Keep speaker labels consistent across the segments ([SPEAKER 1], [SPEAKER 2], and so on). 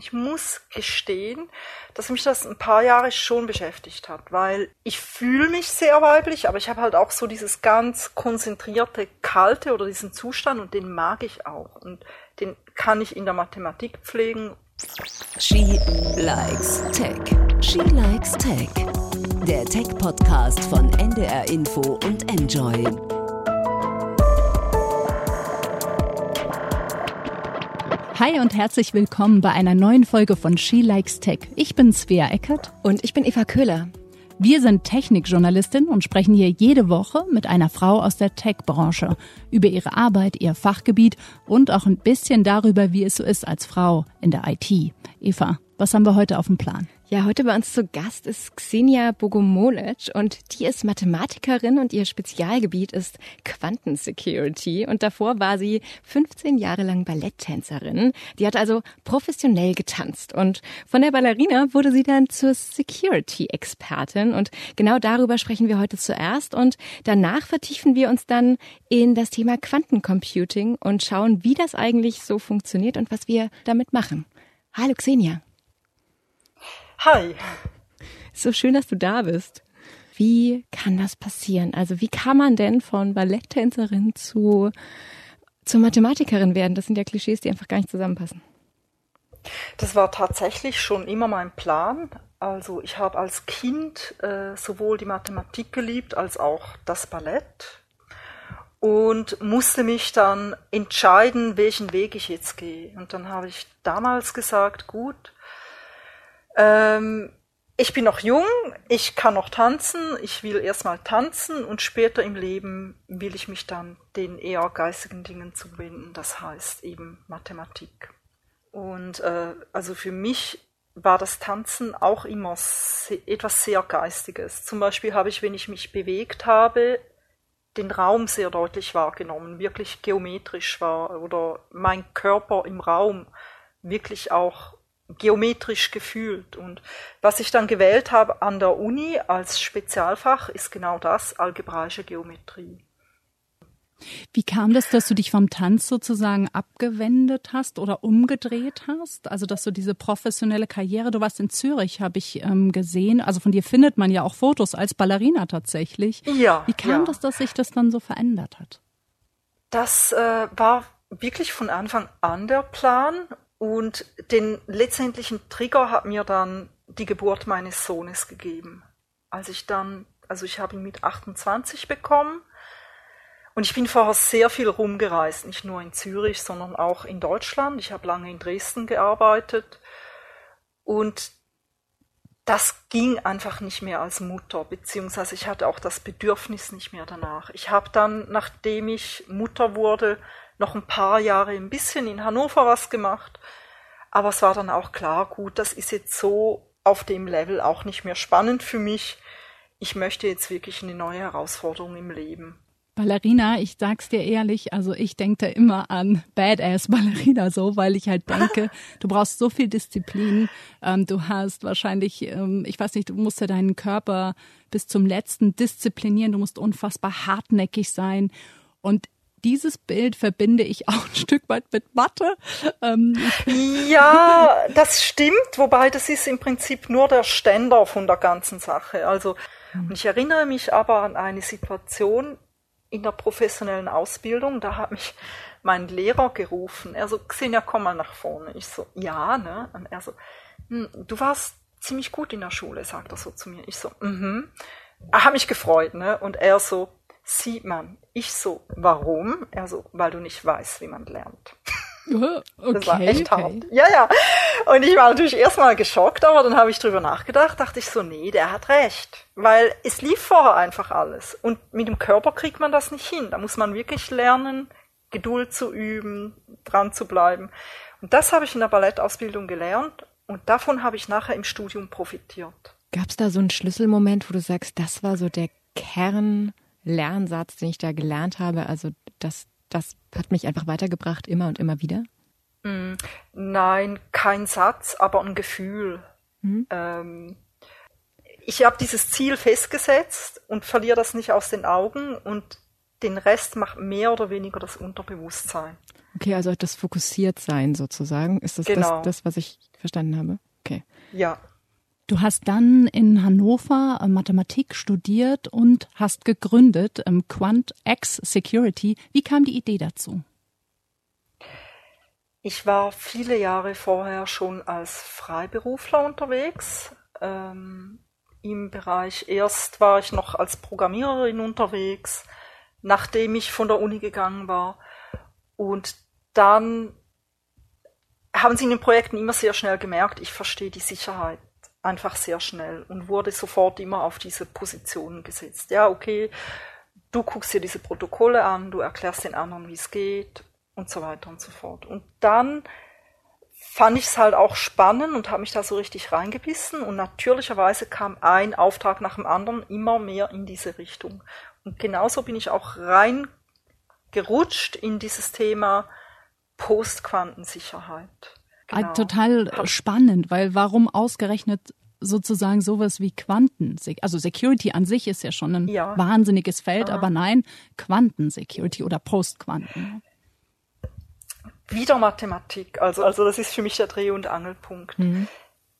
[SPEAKER 1] ich muss gestehen, dass mich das ein paar Jahre schon beschäftigt hat, weil ich fühle mich sehr weiblich, aber ich habe halt auch so dieses ganz konzentrierte Kalte oder diesen Zustand und den mag ich auch und den kann ich in der Mathematik pflegen.
[SPEAKER 2] She likes Tech. She likes Tech. Der Tech-Podcast von NDR Info und Enjoy.
[SPEAKER 3] Hi und herzlich willkommen bei einer neuen Folge von She Likes Tech. Ich bin Svea Eckert.
[SPEAKER 4] Und ich bin Eva Köhler.
[SPEAKER 3] Wir sind Technikjournalistin und sprechen hier jede Woche mit einer Frau aus der Tech-Branche über ihre Arbeit, ihr Fachgebiet und auch ein bisschen darüber, wie es so ist als Frau in der IT. Eva, was haben wir heute auf dem Plan?
[SPEAKER 4] Ja, heute bei uns zu Gast ist Xenia Bogomolec und die ist Mathematikerin und ihr Spezialgebiet ist Quantensecurity und davor war sie 15 Jahre lang Balletttänzerin. Die hat also professionell getanzt und von der Ballerina wurde sie dann zur Security-Expertin und genau darüber sprechen wir heute zuerst und danach vertiefen wir uns dann in das Thema Quantencomputing und schauen, wie das eigentlich so funktioniert und was wir damit machen. Hallo Xenia.
[SPEAKER 1] Hi.
[SPEAKER 4] So schön, dass du da bist. Wie kann das passieren? Also wie kann man denn von Balletttänzerin zu zur Mathematikerin werden? Das sind ja Klischees, die einfach gar nicht zusammenpassen.
[SPEAKER 1] Das war tatsächlich schon immer mein Plan. Also ich habe als Kind äh, sowohl die Mathematik geliebt als auch das Ballett und musste mich dann entscheiden, welchen Weg ich jetzt gehe. Und dann habe ich damals gesagt, gut, ähm, ich bin noch jung, ich kann noch tanzen, ich will erstmal tanzen und später im Leben will ich mich dann den eher geistigen Dingen zuwenden, das heißt eben Mathematik. Und äh, also für mich war das Tanzen auch immer se etwas sehr Geistiges. Zum Beispiel habe ich, wenn ich mich bewegt habe, den Raum sehr deutlich wahrgenommen, wirklich geometrisch war oder mein Körper im Raum wirklich auch geometrisch gefühlt. Und was ich dann gewählt habe an der Uni als Spezialfach ist genau das, algebraische Geometrie.
[SPEAKER 3] Wie kam das, dass du dich vom Tanz sozusagen abgewendet hast oder umgedreht hast? Also, dass du diese professionelle Karriere, du warst in Zürich, habe ich ähm, gesehen. Also von dir findet man ja auch Fotos als Ballerina tatsächlich.
[SPEAKER 1] Ja.
[SPEAKER 3] Wie kam
[SPEAKER 1] ja.
[SPEAKER 3] das, dass sich das dann so verändert hat?
[SPEAKER 1] Das äh, war wirklich von Anfang an der Plan und den letztendlichen Trigger hat mir dann die Geburt meines Sohnes gegeben. Als ich dann, also ich habe ihn mit 28 bekommen und ich bin vorher sehr viel rumgereist, nicht nur in Zürich, sondern auch in Deutschland. Ich habe lange in Dresden gearbeitet und das ging einfach nicht mehr als Mutter, beziehungsweise ich hatte auch das Bedürfnis nicht mehr danach. Ich habe dann, nachdem ich Mutter wurde, noch ein paar Jahre ein bisschen in Hannover was gemacht. Aber es war dann auch klar, gut, das ist jetzt so auf dem Level auch nicht mehr spannend für mich. Ich möchte jetzt wirklich eine neue Herausforderung im Leben.
[SPEAKER 3] Ballerina, ich sag's dir ehrlich, also ich denke da immer an Badass Ballerina so, weil ich halt denke, du brauchst so viel Disziplin. Ähm, du hast wahrscheinlich, ähm, ich weiß nicht, du musst ja deinen Körper bis zum letzten disziplinieren, du musst unfassbar hartnäckig sein. Und dieses Bild verbinde ich auch ein Stück weit mit Mathe.
[SPEAKER 1] Ähm, ja, das stimmt, wobei das ist im Prinzip nur der Ständer von der ganzen Sache. Also, und ich erinnere mich aber an eine Situation in der professionellen Ausbildung, da hat mich mein Lehrer gerufen. Er so, Xenia, komm mal nach vorne. Ich so, ja, ne? Und er so, hm, du warst ziemlich gut in der Schule, sagt er so zu mir. Ich so, mhm. Er hat mich gefreut, ne? Und er so, sieht man. Ich so, warum? Er so, weil du nicht weißt, wie man lernt.
[SPEAKER 3] Okay,
[SPEAKER 1] das war echt
[SPEAKER 3] okay.
[SPEAKER 1] hart. Ja, ja. Und ich war natürlich erstmal geschockt, aber dann habe ich drüber nachgedacht, dachte ich so, nee, der hat recht. Weil es lief vorher einfach alles. Und mit dem Körper kriegt man das nicht hin. Da muss man wirklich lernen, Geduld zu üben, dran zu bleiben. Und das habe ich in der Ballettausbildung gelernt und davon habe ich nachher im Studium profitiert.
[SPEAKER 4] Gab es da so einen Schlüsselmoment, wo du sagst, das war so der Kern Lernsatz, den ich da gelernt habe. Also das, das hat mich einfach weitergebracht, immer und immer wieder.
[SPEAKER 1] Mm, nein, kein Satz, aber ein Gefühl. Mhm. Ähm, ich habe dieses Ziel festgesetzt und verliere das nicht aus den Augen und den Rest macht mehr oder weniger das Unterbewusstsein.
[SPEAKER 4] Okay, also das Fokussiertsein sozusagen. Ist das
[SPEAKER 1] Genau.
[SPEAKER 4] das, das, was ich verstanden habe. Okay.
[SPEAKER 1] Ja.
[SPEAKER 3] Du hast dann in Hannover äh, Mathematik studiert und hast gegründet ähm, Quant X Security. Wie kam die Idee dazu?
[SPEAKER 1] Ich war viele Jahre vorher schon als Freiberufler unterwegs. Ähm, Im Bereich, erst war ich noch als Programmiererin unterwegs, nachdem ich von der Uni gegangen war. Und dann haben sie in den Projekten immer sehr schnell gemerkt, ich verstehe die Sicherheit einfach sehr schnell und wurde sofort immer auf diese Position gesetzt. Ja, okay, du guckst dir diese Protokolle an, du erklärst den anderen, wie es geht und so weiter und so fort. Und dann fand ich es halt auch spannend und habe mich da so richtig reingebissen und natürlicherweise kam ein Auftrag nach dem anderen immer mehr in diese Richtung. Und genauso bin ich auch reingerutscht in dieses Thema Postquantensicherheit.
[SPEAKER 3] Genau. Total spannend, weil warum ausgerechnet sozusagen sowas wie Quanten, also Security an sich ist ja schon ein ja. wahnsinniges Feld, Aha. aber nein, Quantensecurity oder Postquanten.
[SPEAKER 1] Wieder Mathematik, also, also das ist für mich der Dreh- und Angelpunkt. Mhm.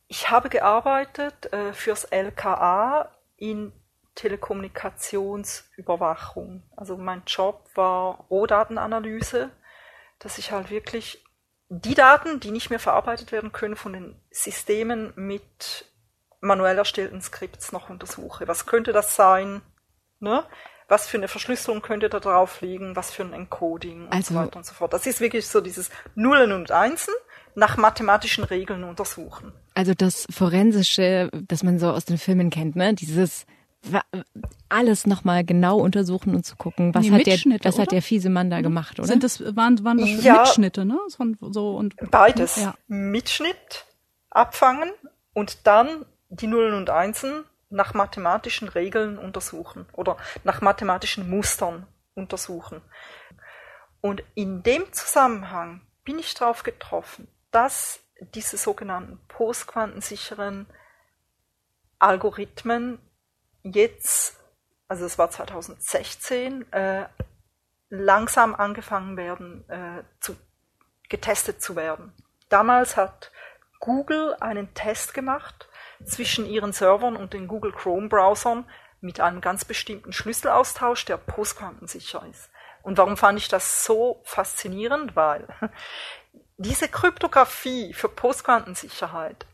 [SPEAKER 1] Ich habe gearbeitet äh, fürs LKA in Telekommunikationsüberwachung. Also mein Job war Rohdatenanalyse, dass ich halt wirklich die Daten, die nicht mehr verarbeitet werden können von den Systemen mit manuell erstellten Skripts noch untersuche. Was könnte das sein? Ne? Was für eine Verschlüsselung könnte da drauf liegen? Was für ein Encoding und also, so weiter und so fort. Das ist wirklich so dieses Nullen und Einsen nach mathematischen Regeln untersuchen.
[SPEAKER 4] Also das Forensische, das man so aus den Filmen kennt, ne? Dieses alles nochmal genau untersuchen und zu gucken, was, hat der, was hat der fiese Mann da gemacht, oder?
[SPEAKER 3] Sind das, waren, waren das ja, Mitschnitte, ne? So, so und,
[SPEAKER 1] beides. Ja. Mitschnitt abfangen und dann die Nullen und Einsen nach mathematischen Regeln untersuchen oder nach mathematischen Mustern untersuchen. Und in dem Zusammenhang bin ich darauf getroffen, dass diese sogenannten postquantensicheren Algorithmen jetzt, also es war 2016, äh, langsam angefangen werden, äh, zu, getestet zu werden. Damals hat Google einen Test gemacht zwischen ihren Servern und den Google Chrome Browsern mit einem ganz bestimmten Schlüsselaustausch, der postquantensicher ist. Und warum fand ich das so faszinierend? Weil diese Kryptographie für Postquantensicherheit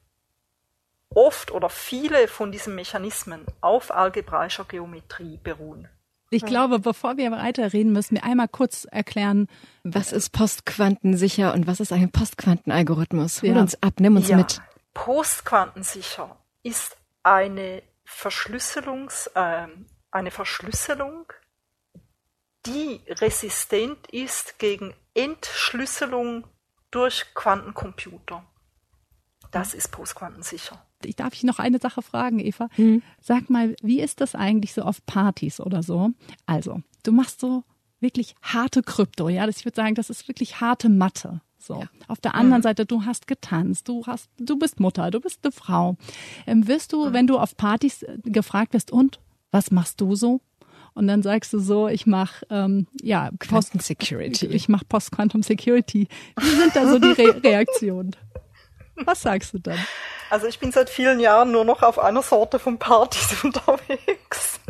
[SPEAKER 1] oft oder viele von diesen Mechanismen auf algebraischer Geometrie beruhen.
[SPEAKER 3] Ich glaube, bevor wir weiterreden, müssen wir einmal kurz erklären,
[SPEAKER 4] was ist postquantensicher und was ist ein Postquantenalgorithmus? Hol ja. uns ab, nimm uns ja. mit.
[SPEAKER 1] Postquantensicher ist eine Verschlüsselungs, äh, eine Verschlüsselung, die resistent ist gegen Entschlüsselung durch Quantencomputer. Das ist postquantensicher
[SPEAKER 3] ich darf ich noch eine Sache fragen, Eva. Hm. Sag mal, wie ist das eigentlich so auf Partys oder so? Also, du machst so wirklich harte Krypto, ja? Ich würde sagen, das ist wirklich harte Mathe. So. Ja. Auf der anderen mhm. Seite, du hast getanzt, du hast, du bist Mutter, du bist eine Frau. Ähm, wirst du, mhm. wenn du auf Partys äh, gefragt wirst, und was machst du so? Und dann sagst du so, ich mache ähm, ja
[SPEAKER 4] Post Security.
[SPEAKER 3] Ich mache Post Quantum Security. Wie sind da so die Re Reaktionen? Was sagst du dann?
[SPEAKER 1] Also ich bin seit vielen Jahren nur noch auf einer Sorte von Partys unterwegs.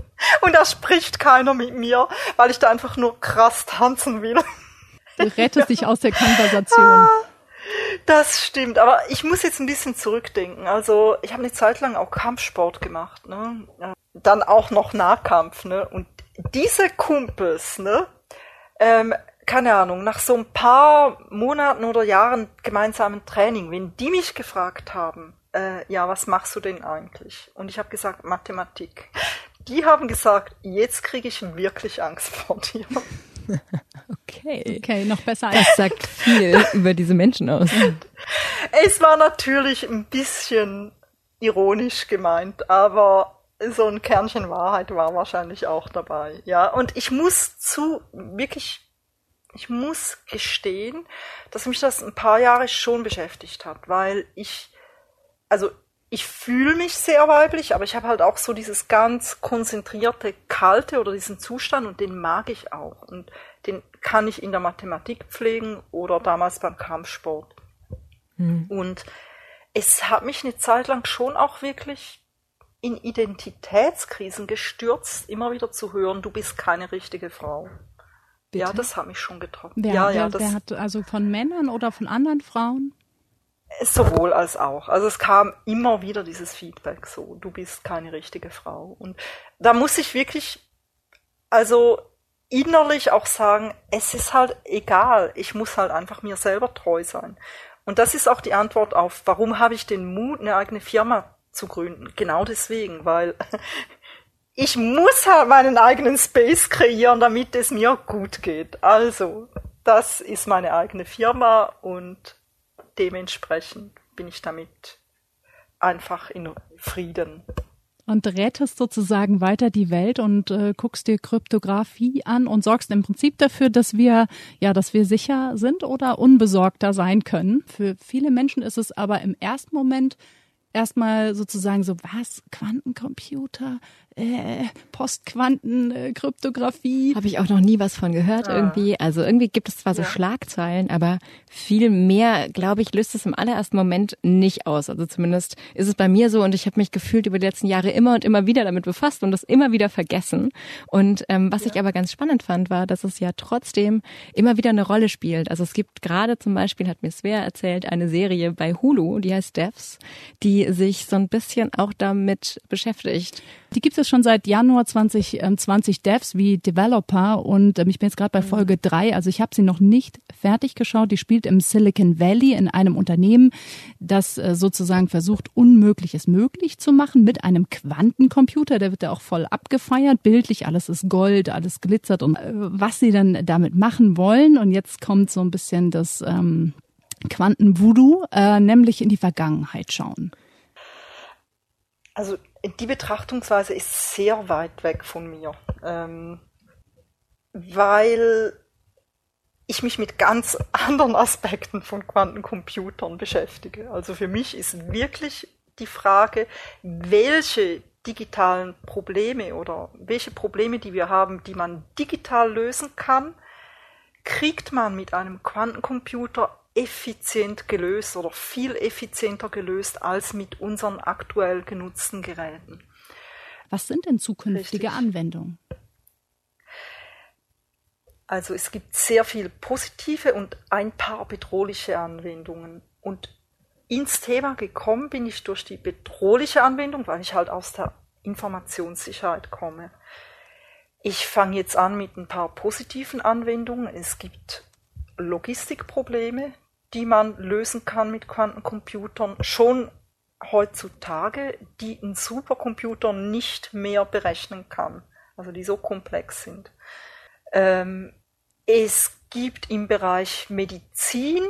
[SPEAKER 1] Und da spricht keiner mit mir, weil ich da einfach nur krass tanzen will.
[SPEAKER 3] Du rettest dich aus der Konversation. Ah,
[SPEAKER 1] das stimmt, aber ich muss jetzt ein bisschen zurückdenken. Also ich habe eine Zeit lang auch Kampfsport gemacht, ne? Dann auch noch Nahkampf, ne? Und diese Kumpels, ne? Ähm, keine Ahnung, nach so ein paar Monaten oder Jahren gemeinsamen Training, wenn die mich gefragt haben, äh, ja, was machst du denn eigentlich? Und ich habe gesagt, Mathematik. Die haben gesagt, jetzt kriege ich wirklich Angst vor dir.
[SPEAKER 3] Okay. Okay, noch besser
[SPEAKER 4] als. Das sagt viel über diese Menschen aus.
[SPEAKER 1] Es war natürlich ein bisschen ironisch gemeint, aber so ein Kernchen Wahrheit war wahrscheinlich auch dabei. Ja, und ich muss zu, wirklich, ich muss gestehen, dass mich das ein paar Jahre schon beschäftigt hat, weil ich also ich fühle mich sehr weiblich, aber ich habe halt auch so dieses ganz konzentrierte Kalte oder diesen Zustand und den mag ich auch. Und den kann ich in der Mathematik pflegen oder damals beim Kampfsport. Mhm. Und es hat mich eine Zeit lang schon auch wirklich in Identitätskrisen gestürzt, immer wieder zu hören, du bist keine richtige Frau. Bitte? Ja, das hat mich schon getroffen.
[SPEAKER 3] Wer,
[SPEAKER 1] ja,
[SPEAKER 3] wer,
[SPEAKER 1] ja,
[SPEAKER 3] das wer hat also von Männern oder von anderen Frauen?
[SPEAKER 1] Sowohl als auch. Also es kam immer wieder dieses Feedback, so, du bist keine richtige Frau. Und da muss ich wirklich, also innerlich auch sagen, es ist halt egal, ich muss halt einfach mir selber treu sein. Und das ist auch die Antwort auf, warum habe ich den Mut, eine eigene Firma zu gründen? Genau deswegen, weil ich muss halt meinen eigenen Space kreieren, damit es mir gut geht. Also, das ist meine eigene Firma und dementsprechend bin ich damit einfach in Frieden
[SPEAKER 3] und rettest sozusagen weiter die Welt und äh, guckst dir Kryptographie an und sorgst im Prinzip dafür, dass wir ja, dass wir sicher sind oder unbesorgter sein können. Für viele Menschen ist es aber im ersten Moment erstmal sozusagen so, was? Quantencomputer? Äh, Postquanten, äh, Kryptographie.
[SPEAKER 4] Habe ich auch noch nie was von gehört ah. irgendwie. Also irgendwie gibt es zwar so ja. Schlagzeilen, aber viel mehr, glaube ich, löst es im allerersten Moment nicht aus. Also zumindest ist es bei mir so und ich habe mich gefühlt über die letzten Jahre immer und immer wieder damit befasst und das immer wieder vergessen. Und ähm, was ja. ich aber ganz spannend fand, war, dass es ja trotzdem immer wieder eine Rolle spielt. Also es gibt gerade zum Beispiel, hat mir Svea erzählt, eine Serie bei Hulu, die heißt Devs, die sich so ein bisschen auch damit beschäftigt.
[SPEAKER 3] Die gibt es schon seit Januar 2020 Devs wie Developer und ähm, ich bin jetzt gerade bei mhm. Folge drei. Also ich habe sie noch nicht fertig geschaut. Die spielt im Silicon Valley in einem Unternehmen, das äh, sozusagen versucht, Unmögliches möglich zu machen mit einem Quantencomputer. Der wird ja auch voll abgefeiert. Bildlich, alles ist Gold, alles glitzert und äh, was sie dann damit machen wollen. Und jetzt kommt so ein bisschen das ähm, Quanten-Voodoo, äh, nämlich in die Vergangenheit schauen.
[SPEAKER 1] Also die Betrachtungsweise ist sehr weit weg von mir, ähm, weil ich mich mit ganz anderen Aspekten von Quantencomputern beschäftige. Also für mich ist wirklich die Frage, welche digitalen Probleme oder welche Probleme, die wir haben, die man digital lösen kann, kriegt man mit einem Quantencomputer effizient gelöst oder viel effizienter gelöst als mit unseren aktuell genutzten Geräten.
[SPEAKER 3] Was sind denn zukünftige Richtig. Anwendungen?
[SPEAKER 1] Also es gibt sehr viel positive und ein paar bedrohliche Anwendungen. Und ins Thema gekommen bin ich durch die bedrohliche Anwendung, weil ich halt aus der Informationssicherheit komme. Ich fange jetzt an mit ein paar positiven Anwendungen. Es gibt Logistikprobleme, die man lösen kann mit Quantencomputern, schon heutzutage, die ein Supercomputer nicht mehr berechnen kann, also die so komplex sind. Ähm, es gibt im Bereich Medizin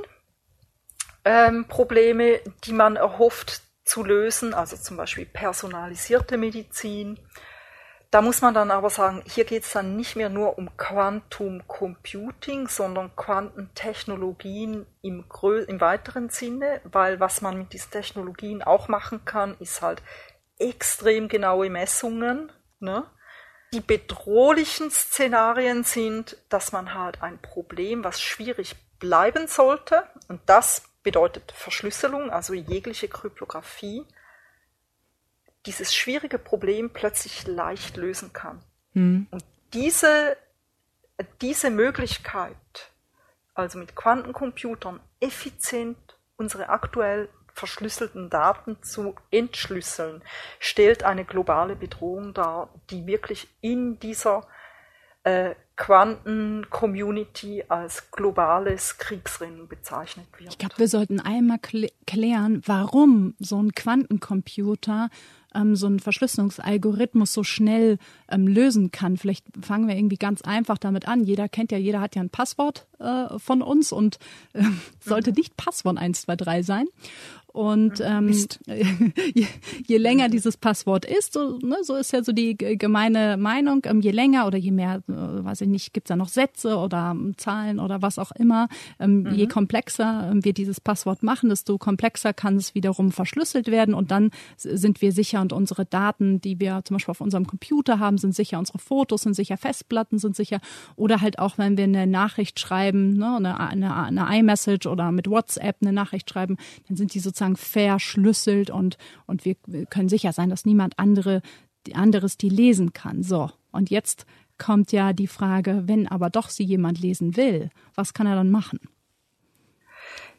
[SPEAKER 1] ähm, Probleme, die man erhofft zu lösen, also zum Beispiel personalisierte Medizin da muss man dann aber sagen, hier geht es dann nicht mehr nur um Quantum Computing, sondern Quantentechnologien im, im weiteren Sinne, weil was man mit diesen Technologien auch machen kann, ist halt extrem genaue Messungen. Ne? Die bedrohlichen Szenarien sind, dass man halt ein Problem, was schwierig bleiben sollte, und das bedeutet Verschlüsselung, also jegliche Kryptographie, dieses schwierige Problem plötzlich leicht lösen kann. Mhm. Und diese, diese Möglichkeit, also mit Quantencomputern effizient unsere aktuell verschlüsselten Daten zu entschlüsseln, stellt eine globale Bedrohung dar, die wirklich in dieser äh, Quanten-Community als globales Kriegsrennen bezeichnet wird.
[SPEAKER 3] Ich glaube, wir sollten einmal klären, warum so ein Quantencomputer ähm, so einen Verschlüsselungsalgorithmus so schnell ähm, lösen kann. Vielleicht fangen wir irgendwie ganz einfach damit an. Jeder kennt ja, jeder hat ja ein Passwort äh, von uns und äh, sollte mhm. nicht Passwort 123 sein. Und ähm, je, je, länger dieses Passwort ist, so, ne, so ist ja so die gemeine Meinung, ähm, je länger oder je mehr, äh, weiß ich nicht, gibt's da noch Sätze oder ähm, Zahlen oder was auch immer, ähm, mhm. je komplexer ähm, wir dieses Passwort machen, desto komplexer kann es wiederum verschlüsselt werden und dann sind wir sicher und unsere Daten, die wir zum Beispiel auf unserem Computer haben, sind sicher, unsere Fotos sind sicher, Festplatten sind sicher oder halt auch, wenn wir eine Nachricht schreiben, ne, eine, eine, eine iMessage oder mit WhatsApp eine Nachricht schreiben, dann sind die sozusagen sozusagen verschlüsselt und, und wir können sicher sein, dass niemand andere, anderes die lesen kann. So. Und jetzt kommt ja die Frage, wenn aber doch sie jemand lesen will, was kann er dann machen?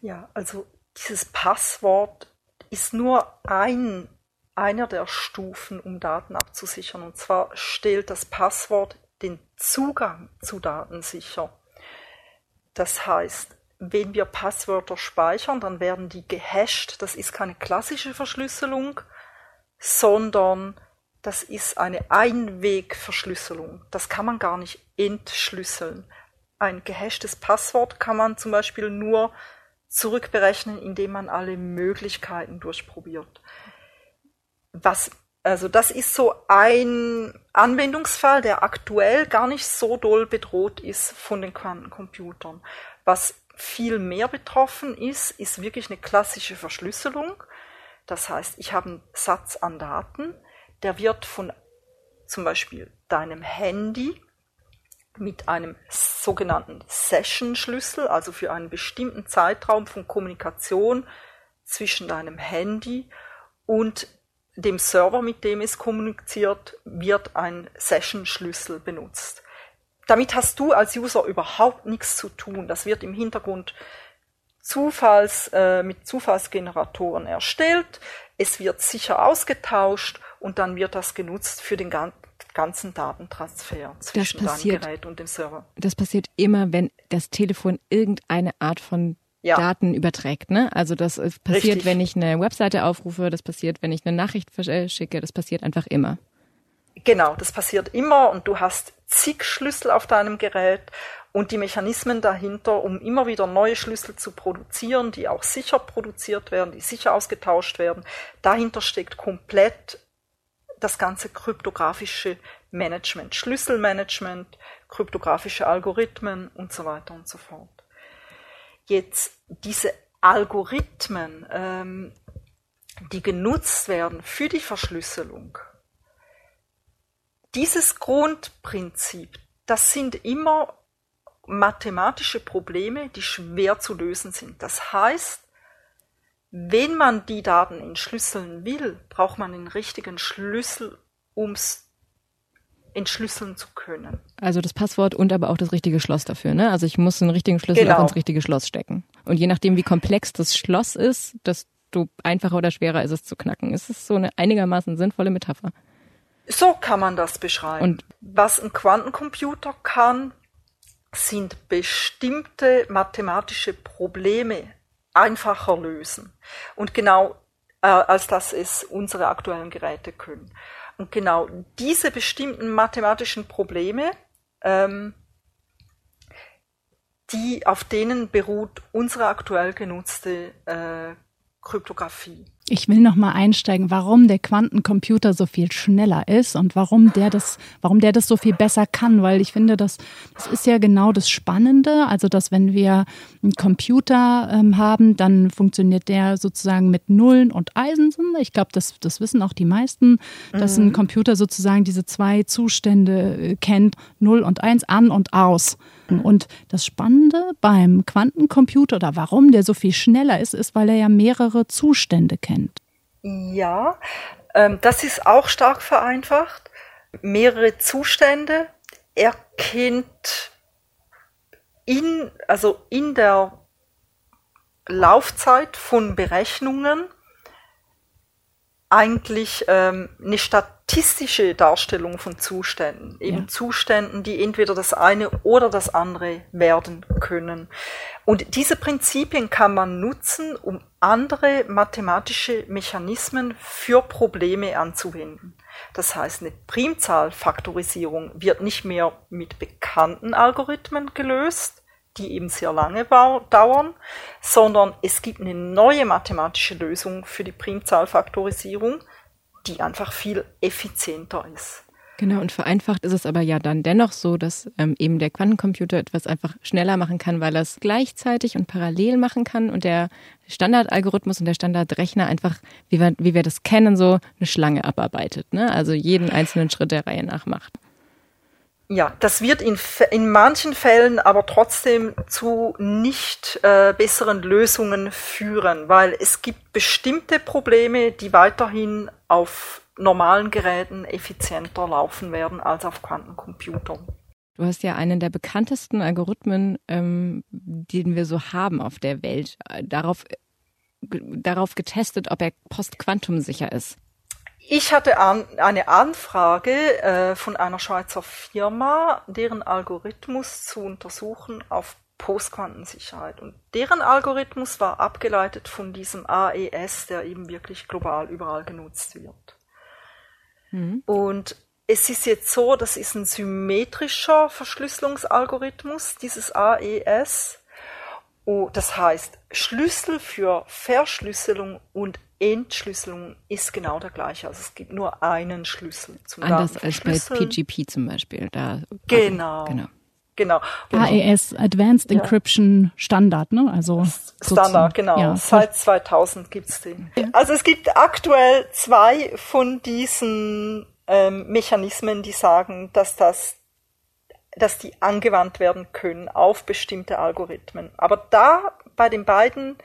[SPEAKER 1] Ja, also dieses Passwort ist nur ein, einer der Stufen, um Daten abzusichern. Und zwar stellt das Passwort den Zugang zu Daten sicher. Das heißt, wenn wir Passwörter speichern, dann werden die gehasht. Das ist keine klassische Verschlüsselung, sondern das ist eine Einwegverschlüsselung. Das kann man gar nicht entschlüsseln. Ein gehashtes Passwort kann man zum Beispiel nur zurückberechnen, indem man alle Möglichkeiten durchprobiert. Was, also das ist so ein Anwendungsfall, der aktuell gar nicht so doll bedroht ist von den Quantencomputern. Was viel mehr betroffen ist, ist wirklich eine klassische Verschlüsselung. Das heißt, ich habe einen Satz an Daten, der wird von zum Beispiel deinem Handy mit einem sogenannten Session-Schlüssel, also für einen bestimmten Zeitraum von Kommunikation zwischen deinem Handy und dem Server, mit dem es kommuniziert, wird ein Session-Schlüssel benutzt. Damit hast du als User überhaupt nichts zu tun. Das wird im Hintergrund Zufalls, äh, mit Zufallsgeneratoren erstellt. Es wird sicher ausgetauscht und dann wird das genutzt für den ganzen Datentransfer zwischen passiert, deinem Gerät und dem Server.
[SPEAKER 4] Das passiert immer, wenn das Telefon irgendeine Art von ja. Daten überträgt. Ne? Also das äh, passiert, Richtig. wenn ich eine Webseite aufrufe, das passiert, wenn ich eine Nachricht schicke, das passiert einfach immer.
[SPEAKER 1] Genau, das passiert immer und du hast zig Schlüssel auf deinem Gerät und die Mechanismen dahinter, um immer wieder neue Schlüssel zu produzieren, die auch sicher produziert werden, die sicher ausgetauscht werden. Dahinter steckt komplett das ganze kryptografische Management, Schlüsselmanagement, kryptografische Algorithmen und so weiter und so fort. Jetzt diese Algorithmen, ähm, die genutzt werden für die Verschlüsselung, dieses Grundprinzip, das sind immer mathematische Probleme, die schwer zu lösen sind. Das heißt, wenn man die Daten entschlüsseln will, braucht man den richtigen Schlüssel, um es entschlüsseln zu können.
[SPEAKER 4] Also das Passwort und aber auch das richtige Schloss dafür, ne? Also ich muss einen richtigen Schlüssel genau. auch ins richtige Schloss stecken. Und je nachdem, wie komplex das Schloss ist, desto einfacher oder schwerer ist es zu knacken. Ist es so eine einigermaßen sinnvolle Metapher?
[SPEAKER 1] So kann man das beschreiben. Und was ein Quantencomputer kann, sind bestimmte mathematische Probleme einfacher lösen. Und genau äh, als dass es unsere aktuellen Geräte können. Und genau diese bestimmten mathematischen Probleme, ähm, die auf denen beruht unsere aktuell genutzte äh, Kryptographie.
[SPEAKER 3] Ich will noch mal einsteigen, warum der Quantencomputer so viel schneller ist und warum der das, warum der das so viel besser kann, weil ich finde, das, das ist ja genau das Spannende. Also, dass wenn wir einen Computer ähm, haben, dann funktioniert der sozusagen mit Nullen und Einsen. Ich glaube, das, das wissen auch die meisten, dass mhm. ein Computer sozusagen diese zwei Zustände äh, kennt, Null und Eins, an und aus. Und das Spannende beim Quantencomputer oder warum der so viel schneller ist, ist, weil er ja mehrere Zustände kennt.
[SPEAKER 1] Ja, ähm, das ist auch stark vereinfacht. Mehrere Zustände. Er kennt in, also in der Laufzeit von Berechnungen eigentlich ähm, eine statistische Darstellung von Zuständen, eben ja. Zuständen, die entweder das eine oder das andere werden können. Und diese Prinzipien kann man nutzen, um andere mathematische Mechanismen für Probleme anzuwenden. Das heißt, eine Primzahlfaktorisierung wird nicht mehr mit bekannten Algorithmen gelöst, die eben sehr lange dauern, sondern es gibt eine neue mathematische Lösung für die Primzahlfaktorisierung, die einfach viel effizienter ist.
[SPEAKER 4] Genau, und vereinfacht ist es aber ja dann dennoch so, dass ähm, eben der Quantencomputer etwas einfach schneller machen kann, weil er es gleichzeitig und parallel machen kann und der Standardalgorithmus und der Standardrechner einfach, wie wir, wie wir das kennen, so eine Schlange abarbeitet. Ne? Also jeden einzelnen Schritt der Reihe nach macht.
[SPEAKER 1] Ja, das wird in, in manchen Fällen aber trotzdem zu nicht äh, besseren Lösungen führen, weil es gibt bestimmte Probleme, die weiterhin auf normalen Geräten effizienter laufen werden als auf Quantencomputern.
[SPEAKER 4] Du hast ja einen der bekanntesten Algorithmen, ähm, den wir so haben auf der Welt, äh, darauf, darauf getestet, ob er postquantumsicher ist.
[SPEAKER 1] Ich hatte an, eine Anfrage äh, von einer Schweizer Firma, deren Algorithmus zu untersuchen auf Postquantensicherheit. Und deren Algorithmus war abgeleitet von diesem AES, der eben wirklich global überall genutzt wird. Mhm. Und es ist jetzt so, das ist ein symmetrischer Verschlüsselungsalgorithmus, dieses AES. Oh, das heißt, Schlüssel für Verschlüsselung und Entschlüsselung ist genau der gleiche. Also es gibt nur einen Schlüssel
[SPEAKER 4] zum Anders als bei PGP zum Beispiel. Da,
[SPEAKER 1] genau. Also, genau. Genau.
[SPEAKER 3] AES, Advanced ja. Encryption Standard, ne? Also
[SPEAKER 1] Standard, genau. Ja. Seit 2000 gibt's den. Ja. Also es gibt aktuell zwei von diesen ähm, Mechanismen, die sagen, dass das dass die angewandt werden können auf bestimmte Algorithmen. Aber da bei den beiden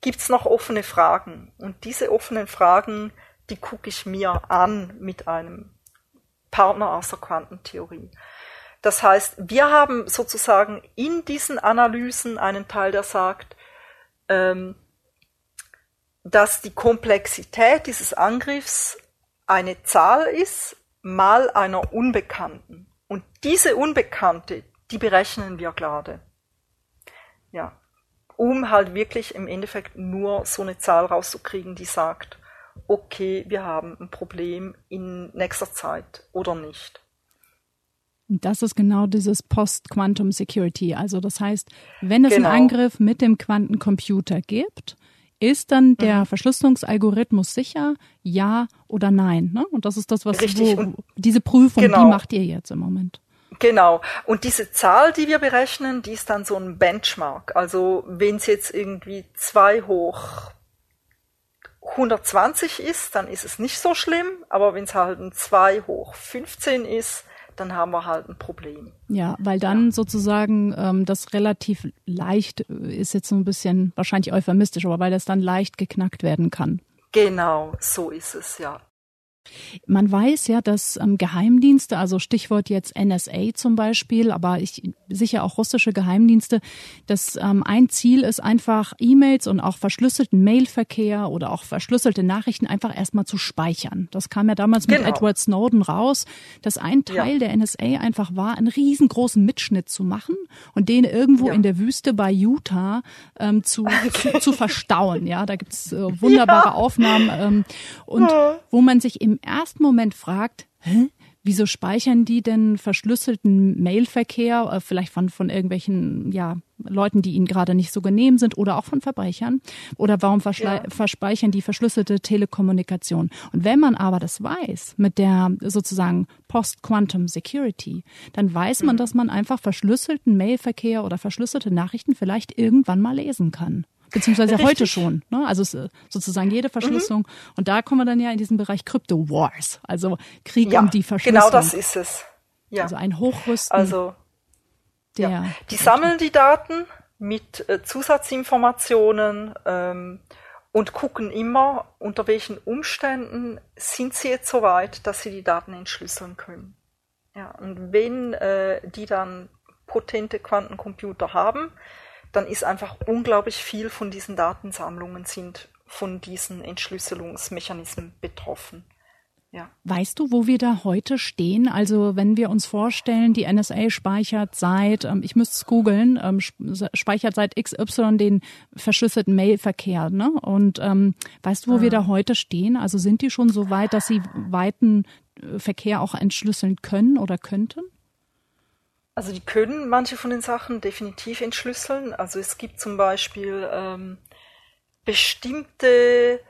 [SPEAKER 1] gibt's noch offene Fragen. Und diese offenen Fragen, die gucke ich mir an mit einem Partner aus der Quantentheorie. Das heißt, wir haben sozusagen in diesen Analysen einen Teil, der sagt, ähm, dass die Komplexität dieses Angriffs eine Zahl ist mal einer Unbekannten. Und diese Unbekannte, die berechnen wir gerade. Ja um halt wirklich im Endeffekt nur so eine Zahl rauszukriegen, die sagt, okay, wir haben ein Problem in nächster Zeit oder nicht.
[SPEAKER 3] Das ist genau dieses Post-Quantum Security. Also das heißt, wenn es genau. einen Angriff mit dem Quantencomputer gibt, ist dann der mhm. Verschlüsselungsalgorithmus sicher, ja oder nein? Ne? Und das ist das, was wo, diese Prüfung, genau. die macht ihr jetzt im Moment.
[SPEAKER 1] Genau. Und diese Zahl, die wir berechnen, die ist dann so ein Benchmark. Also wenn es jetzt irgendwie 2 hoch 120 ist, dann ist es nicht so schlimm. Aber wenn es halt ein 2 hoch 15 ist, dann haben wir halt ein Problem.
[SPEAKER 3] Ja, weil dann ja. sozusagen ähm, das relativ leicht äh, ist jetzt so ein bisschen wahrscheinlich euphemistisch, aber weil das dann leicht geknackt werden kann.
[SPEAKER 1] Genau, so ist es, ja.
[SPEAKER 3] Man weiß ja, dass ähm, Geheimdienste, also Stichwort jetzt NSA zum Beispiel, aber ich sicher auch russische Geheimdienste, dass ähm, ein Ziel ist einfach E-Mails und auch verschlüsselten Mailverkehr oder auch verschlüsselte Nachrichten einfach erstmal zu speichern. Das kam ja damals genau. mit Edward Snowden raus, dass ein Teil ja. der NSA einfach war, einen riesengroßen Mitschnitt zu machen und den irgendwo ja. in der Wüste bei Utah ähm, zu, zu, zu, verstauen. Ja, da gibt's äh, wunderbare ja. Aufnahmen ähm, und wo man sich im ersten Moment fragt, hä? Wieso speichern die denn verschlüsselten Mailverkehr, äh, vielleicht von, von irgendwelchen ja, Leuten, die ihnen gerade nicht so genehm sind oder auch von Verbrechern? Oder warum ja. verspeichern die verschlüsselte Telekommunikation? Und wenn man aber das weiß mit der sozusagen Post-Quantum Security, dann weiß man, mhm. dass man einfach verschlüsselten Mailverkehr oder verschlüsselte Nachrichten vielleicht irgendwann mal lesen kann beziehungsweise Richtig. heute schon. Ne? Also sozusagen jede Verschlüsselung. Mhm. Und da kommen wir dann ja in diesen Bereich Crypto Wars, also Krieg ja, um die Verschlüsselung.
[SPEAKER 1] Genau das ist es. Ja.
[SPEAKER 3] Also ein Hochrüsten.
[SPEAKER 1] Also ja. die sammeln die Daten mit äh, Zusatzinformationen ähm, und gucken immer, unter welchen Umständen sind sie jetzt so weit, dass sie die Daten entschlüsseln können. Ja, und wenn äh, die dann potente Quantencomputer haben, dann ist einfach unglaublich viel von diesen Datensammlungen sind von diesen Entschlüsselungsmechanismen betroffen. Ja.
[SPEAKER 3] Weißt du, wo wir da heute stehen? Also wenn wir uns vorstellen, die NSA speichert seit, ähm, ich müsste es googeln, ähm, speichert seit XY den verschlüsselten Mailverkehr. Ne? Und ähm, weißt du, wo mhm. wir da heute stehen? Also sind die schon so weit, dass sie weiten äh, Verkehr auch entschlüsseln können oder könnten?
[SPEAKER 1] Also die können manche von den Sachen definitiv entschlüsseln. Also es gibt zum Beispiel ähm, bestimmte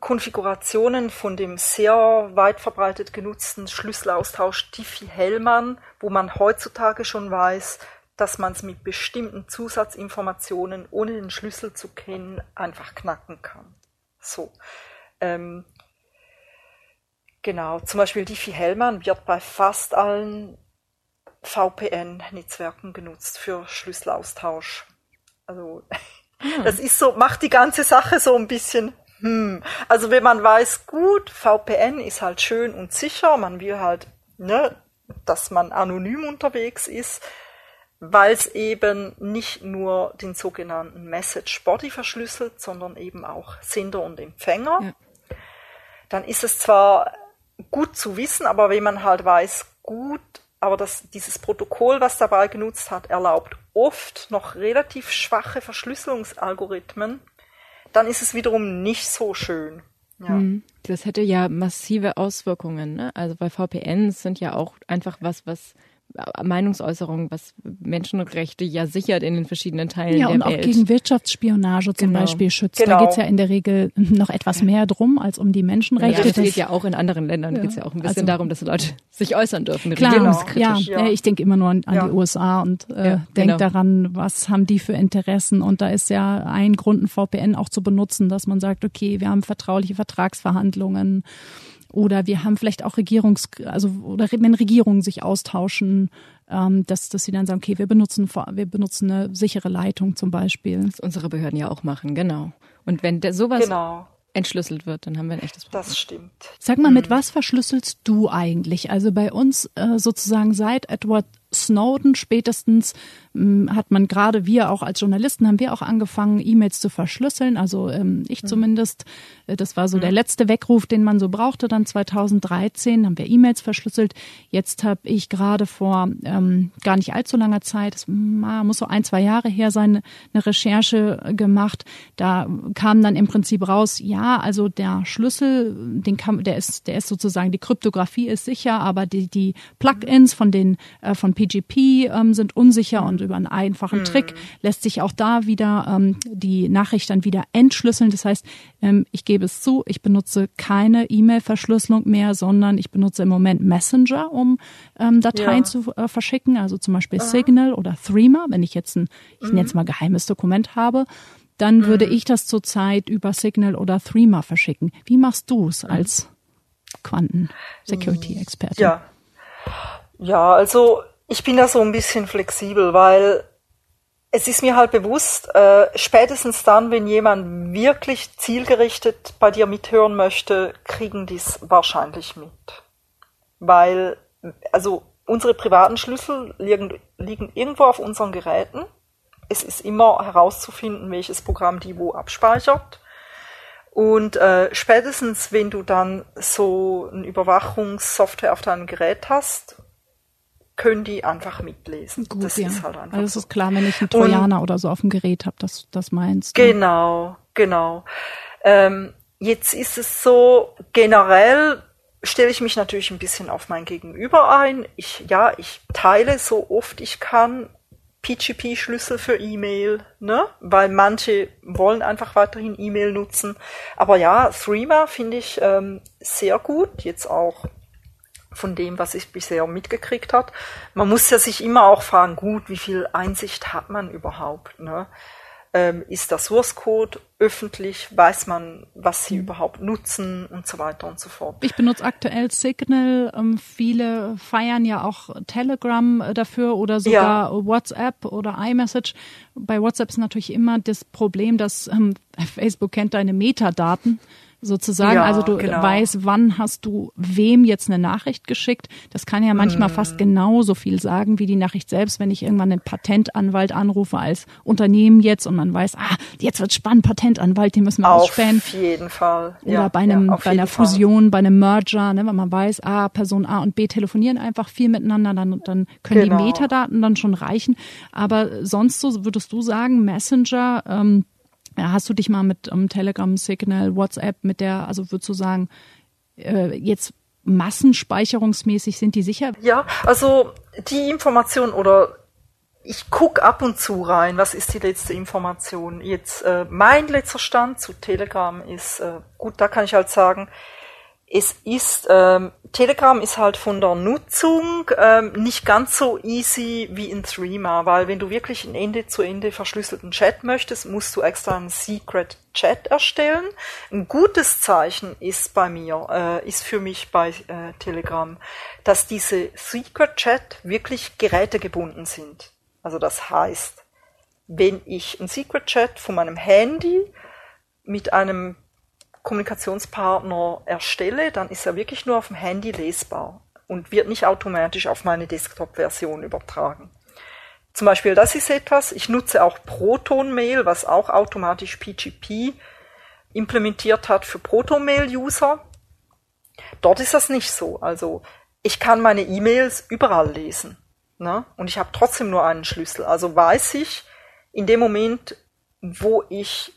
[SPEAKER 1] Konfigurationen von dem sehr weit verbreitet genutzten Schlüsselaustausch Diffie-Hellman, wo man heutzutage schon weiß, dass man es mit bestimmten Zusatzinformationen, ohne den Schlüssel zu kennen, einfach knacken kann. So. Ähm, genau, zum Beispiel Diffie-Hellman wird bei fast allen VPN-Netzwerken genutzt für Schlüsselaustausch. Also ja. das ist so, macht die ganze Sache so ein bisschen hm. Also wenn man weiß, gut, VPN ist halt schön und sicher, man will halt, ne, dass man anonym unterwegs ist, weil es eben nicht nur den sogenannten Message Body verschlüsselt, sondern eben auch Sender und Empfänger. Ja. Dann ist es zwar gut zu wissen, aber wenn man halt weiß, gut, aber das, dieses Protokoll, was dabei genutzt hat, erlaubt oft noch relativ schwache Verschlüsselungsalgorithmen, dann ist es wiederum nicht so schön. Ja. Hm.
[SPEAKER 4] Das hätte ja massive Auswirkungen, ne? Also weil VPNs sind ja auch einfach was, was Meinungsäußerung, was Menschenrechte ja sichert in den verschiedenen Teilen
[SPEAKER 3] ja,
[SPEAKER 4] der
[SPEAKER 3] Welt. Ja, und auch gegen Wirtschaftsspionage zum genau. Beispiel schützt. Genau. Da geht es ja in der Regel noch etwas mehr drum als um die Menschenrechte. Ja,
[SPEAKER 4] das geht ja auch in anderen Ländern, ja. geht es ja auch ein bisschen also, darum, dass Leute sich äußern dürfen.
[SPEAKER 3] Klar, ja, ja, ich denke immer nur an, an die USA und äh, ja, denke genau. daran, was haben die für Interessen. Und da ist ja ein Grund, ein VPN auch zu benutzen, dass man sagt, okay, wir haben vertrauliche Vertragsverhandlungen oder wir haben vielleicht auch Regierungs, also oder wenn Regierungen sich austauschen, ähm, dass, dass sie dann sagen, okay, wir benutzen, wir benutzen eine sichere Leitung zum Beispiel.
[SPEAKER 4] Das unsere Behörden ja auch machen, genau. Und wenn der sowas genau. entschlüsselt wird, dann haben wir ein echtes
[SPEAKER 1] Problem. Das stimmt.
[SPEAKER 3] Sag mal, mit mhm. was verschlüsselst du eigentlich? Also bei uns äh, sozusagen seit Edward Snowden spätestens hm, hat man gerade wir auch als Journalisten haben wir auch angefangen E-Mails zu verschlüsseln. Also ähm, ich mhm. zumindest. Äh, das war so mhm. der letzte Weckruf den man so brauchte dann 2013 haben wir E-Mails verschlüsselt. Jetzt habe ich gerade vor ähm, gar nicht allzu langer Zeit es muss so ein zwei Jahre her sein eine Recherche gemacht. Da kam dann im Prinzip raus ja also der Schlüssel den kann der ist der ist sozusagen die Kryptographie ist sicher aber die die Plugins von den äh, von PGP ähm, sind unsicher und über einen einfachen mhm. Trick lässt sich auch da wieder ähm, die Nachricht dann wieder entschlüsseln. Das heißt, ähm, ich gebe es zu, ich benutze keine E-Mail-Verschlüsselung mehr, sondern ich benutze im Moment Messenger, um ähm, Dateien ja. zu äh, verschicken, also zum Beispiel Aha. Signal oder Threema, wenn ich jetzt ein, ich mhm. nenne es mal geheimes Dokument habe dann mhm. würde ich das zurzeit über Signal oder Threema verschicken. Wie machst du es mhm. als Quanten-Security-Experte?
[SPEAKER 1] Ja. Ja, also ich bin da so ein bisschen flexibel, weil es ist mir halt bewusst, äh, spätestens dann, wenn jemand wirklich zielgerichtet bei dir mithören möchte, kriegen die es wahrscheinlich mit. Weil, also unsere privaten Schlüssel liegen, liegen irgendwo auf unseren Geräten. Es ist immer herauszufinden, welches Programm die wo abspeichert. Und äh, spätestens, wenn du dann so eine Überwachungssoftware auf deinem Gerät hast können die einfach mitlesen.
[SPEAKER 3] Gut, das ja. ist halt einfach. Also es ist klar, wenn ich einen Trojaner Und, oder so auf dem Gerät habe, das, das meinst
[SPEAKER 1] du. Genau, genau. Ähm, jetzt ist es so, generell stelle ich mich natürlich ein bisschen auf mein Gegenüber ein. Ich, ja, ich teile so oft ich kann PGP-Schlüssel für E-Mail, ne? Weil manche wollen einfach weiterhin E-Mail nutzen. Aber ja, Threema finde ich ähm, sehr gut. Jetzt auch von dem, was ich bisher mitgekriegt hat. Man muss ja sich immer auch fragen, gut, wie viel Einsicht hat man überhaupt? Ne? Ähm, ist der Source Code öffentlich? Weiß man, was sie mhm. überhaupt nutzen und so weiter und so fort?
[SPEAKER 3] Ich benutze aktuell Signal. Ähm, viele feiern ja auch Telegram äh, dafür oder sogar ja. WhatsApp oder iMessage. Bei WhatsApp ist natürlich immer das Problem, dass ähm, Facebook kennt deine Metadaten sozusagen. Ja, also du genau. weißt, wann hast du wem jetzt eine Nachricht geschickt. Das kann ja manchmal mm. fast genauso viel sagen wie die Nachricht selbst, wenn ich irgendwann einen Patentanwalt anrufe als Unternehmen jetzt und man weiß, ah, jetzt wird spannend, Patentanwalt, den müssen wir
[SPEAKER 1] auf ausspähen. Auf jeden Fall.
[SPEAKER 3] Oder ja, bei einem, ja, bei einer Fusion, Fall. bei einem Merger, ne, wenn man weiß, ah, Person A und B telefonieren einfach viel miteinander, dann, dann können genau. die Metadaten dann schon reichen. Aber sonst so würdest du sagen, Messenger, ähm, ja, hast du dich mal mit um, Telegram, Signal, WhatsApp, mit der, also würdest du sagen, äh, jetzt massenspeicherungsmäßig sind die sicher?
[SPEAKER 1] Ja, also die Information oder ich guck ab und zu rein, was ist die letzte Information. Jetzt äh, mein letzter Stand zu Telegram ist, äh, gut, da kann ich halt sagen, es ist, ähm, Telegram ist halt von der Nutzung ähm, nicht ganz so easy wie in Threema, weil wenn du wirklich einen Ende zu Ende verschlüsselten Chat möchtest, musst du extra einen Secret Chat erstellen. Ein gutes Zeichen ist bei mir, äh, ist für mich bei äh, Telegram, dass diese Secret Chat wirklich gerätegebunden sind. Also das heißt, wenn ich einen Secret Chat von meinem Handy mit einem Kommunikationspartner erstelle, dann ist er wirklich nur auf dem Handy lesbar und wird nicht automatisch auf meine Desktop-Version übertragen. Zum Beispiel, das ist etwas, ich nutze auch Proton-Mail, was auch automatisch PGP implementiert hat für Proton-Mail-User. Dort ist das nicht so. Also ich kann meine E-Mails überall lesen. Ne? Und ich habe trotzdem nur einen Schlüssel. Also weiß ich, in dem Moment, wo ich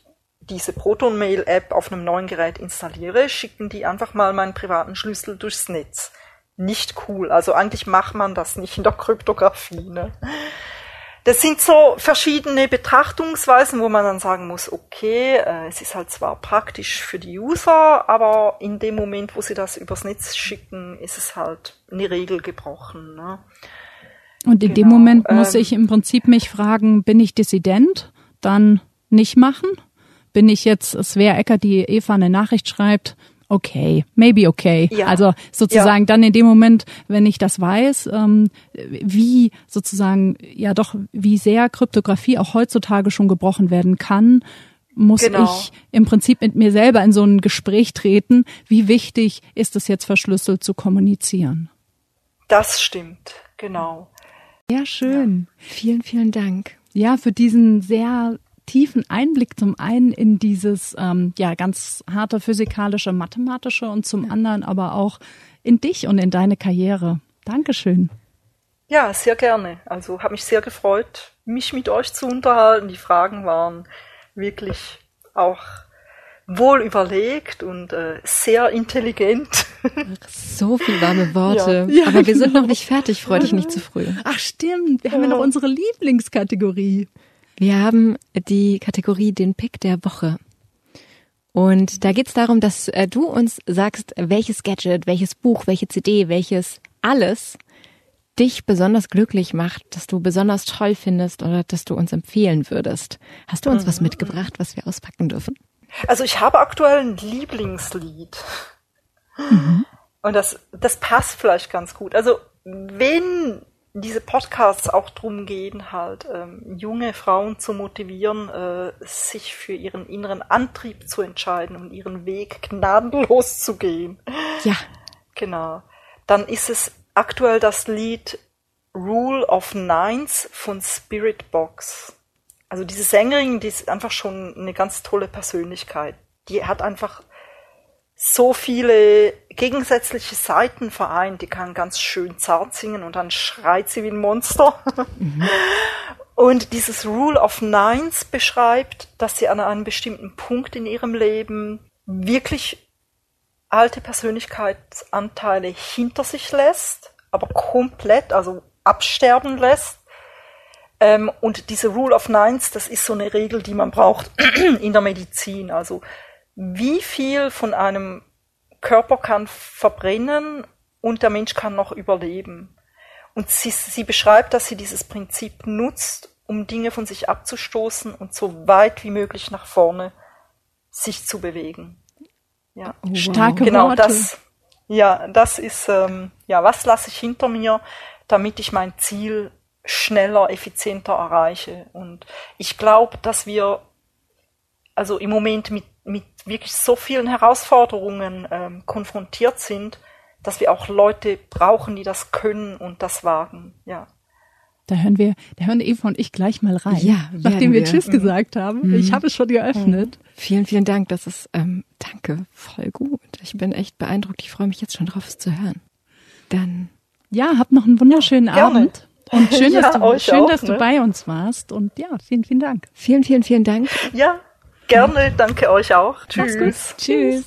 [SPEAKER 1] diese Proton-Mail-App auf einem neuen Gerät installiere, schicken die einfach mal meinen privaten Schlüssel durchs Netz. Nicht cool. Also eigentlich macht man das nicht in der Kryptographie. Ne? Das sind so verschiedene Betrachtungsweisen, wo man dann sagen muss, okay, äh, es ist halt zwar praktisch für die User, aber in dem Moment, wo sie das übers Netz schicken, ist es halt eine Regel gebrochen. Ne?
[SPEAKER 3] Und in genau, dem Moment muss ähm, ich im Prinzip mich fragen, bin ich Dissident? Dann nicht machen? Bin ich jetzt Svea Ecker, die Eva eine Nachricht schreibt, okay, maybe okay. Ja. Also sozusagen ja. dann in dem Moment, wenn ich das weiß, ähm, wie sozusagen ja doch, wie sehr Kryptographie auch heutzutage schon gebrochen werden kann, muss genau. ich im Prinzip mit mir selber in so ein Gespräch treten. Wie wichtig ist es jetzt verschlüsselt zu kommunizieren?
[SPEAKER 1] Das stimmt, genau.
[SPEAKER 3] Ja, schön.
[SPEAKER 4] Ja. Vielen, vielen Dank.
[SPEAKER 3] Ja, für diesen sehr tiefen Einblick zum einen in dieses ähm, ja ganz harte physikalische, mathematische und zum anderen aber auch in dich und in deine Karriere. Dankeschön.
[SPEAKER 1] Ja, sehr gerne. Also habe mich sehr gefreut, mich mit euch zu unterhalten. Die Fragen waren wirklich auch wohl überlegt und äh, sehr intelligent.
[SPEAKER 4] So viel warme Worte. Ja. Ja, Aber wir sind noch nicht fertig, freu dich nicht zu früh.
[SPEAKER 3] Ach stimmt, wir haben ja noch unsere Lieblingskategorie.
[SPEAKER 4] Wir haben die Kategorie den Pick der Woche. Und da geht's darum, dass äh, du uns sagst, welches Gadget, welches Buch, welche CD, welches alles dich besonders glücklich macht, dass du besonders toll findest oder dass du uns empfehlen würdest. Hast du uns mhm. was mitgebracht, was wir auspacken dürfen?
[SPEAKER 1] Also ich habe aktuell ein Lieblingslied. Mhm. Und das, das passt vielleicht ganz gut. Also wenn diese Podcasts auch drum gehen, halt ähm, junge Frauen zu motivieren, äh, sich für ihren inneren Antrieb zu entscheiden und ihren Weg gnadenlos zu gehen.
[SPEAKER 4] Ja.
[SPEAKER 1] Genau. Dann ist es aktuell das Lied Rule of Nines von Spirit Box. Also diese Sängerin, die ist einfach schon eine ganz tolle Persönlichkeit. Die hat einfach so viele gegensätzliche Seiten vereint. Die kann ganz schön zart singen und dann schreit sie wie ein Monster. Mhm. Und dieses Rule of Nines beschreibt, dass sie an einem bestimmten Punkt in ihrem Leben wirklich alte Persönlichkeitsanteile hinter sich lässt, aber komplett, also absterben lässt. Ähm, und diese Rule of Nines, das ist so eine Regel, die man braucht in der Medizin. Also wie viel von einem Körper kann verbrennen und der Mensch kann noch überleben. Und sie, sie beschreibt, dass sie dieses Prinzip nutzt, um Dinge von sich abzustoßen und so weit wie möglich nach vorne sich zu bewegen.
[SPEAKER 3] Ja. Oh, wow. Starke
[SPEAKER 1] genau,
[SPEAKER 3] Worte.
[SPEAKER 1] das. Ja, das ist ähm, ja was lasse ich hinter mir, damit ich mein Ziel schneller, effizienter erreiche. Und ich glaube, dass wir also im Moment mit mit wirklich so vielen Herausforderungen ähm, konfrontiert sind, dass wir auch Leute brauchen, die das können und das wagen. Ja.
[SPEAKER 3] Da hören wir, da hören Eva und ich gleich mal rein.
[SPEAKER 4] Ja,
[SPEAKER 3] nachdem wir, wir Tschüss mhm. gesagt haben. Mhm. Ich habe es schon geöffnet. Mhm.
[SPEAKER 4] Vielen, vielen Dank. Das ist, ähm, danke, voll gut. Ich bin echt beeindruckt. Ich freue mich jetzt schon drauf, es zu hören. Dann.
[SPEAKER 3] Ja, habt noch einen wunderschönen ja, Abend. Und schön, ja, dass, du, schön, auch, dass ne? du bei uns warst. Und ja, vielen, vielen Dank.
[SPEAKER 4] Vielen, vielen, vielen Dank.
[SPEAKER 1] Ja, Gerne, danke euch auch.
[SPEAKER 3] Tschüss. Tschüss.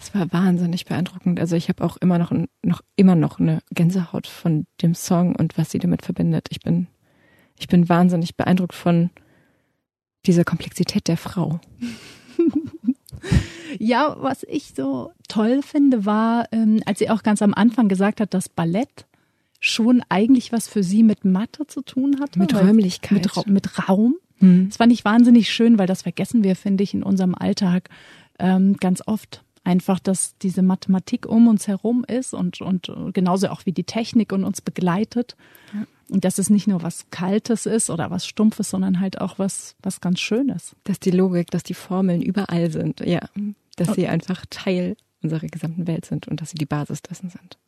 [SPEAKER 4] Es war wahnsinnig beeindruckend. Also ich habe auch immer noch, noch immer noch eine Gänsehaut von dem Song und was sie damit verbindet. Ich bin, ich bin wahnsinnig beeindruckt von dieser Komplexität der Frau.
[SPEAKER 3] ja, was ich so toll finde, war, ähm, als sie auch ganz am Anfang gesagt hat, dass Ballett schon eigentlich was für sie mit Mathe zu tun hat.
[SPEAKER 4] Mit Räumlichkeit.
[SPEAKER 3] Mit, Ra mit Raum. Mhm. Das fand ich wahnsinnig schön, weil das vergessen wir, finde ich, in unserem Alltag ähm, ganz oft. Einfach, dass diese Mathematik um uns herum ist und, und genauso auch wie die Technik und uns begleitet. Ja. Und dass es nicht nur was Kaltes ist oder was Stumpfes, sondern halt auch was, was ganz Schönes.
[SPEAKER 4] Dass die Logik, dass die Formeln überall sind, ja. Dass sie einfach Teil unserer gesamten Welt sind und dass sie die Basis dessen sind.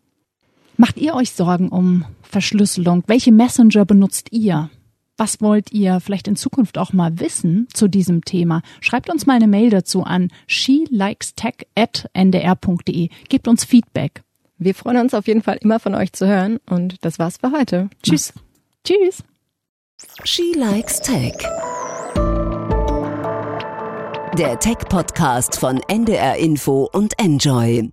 [SPEAKER 3] Macht ihr euch Sorgen um Verschlüsselung? Welche Messenger benutzt ihr? Was wollt ihr vielleicht in Zukunft auch mal wissen zu diesem Thema? Schreibt uns mal eine Mail dazu an shelikestech@ndr.de. Gebt uns Feedback.
[SPEAKER 4] Wir freuen uns auf jeden Fall immer von euch zu hören und das war's für heute.
[SPEAKER 3] Tschüss. Tschüss.
[SPEAKER 2] She Likes Tech. Der Tech-Podcast von NDR Info und Enjoy.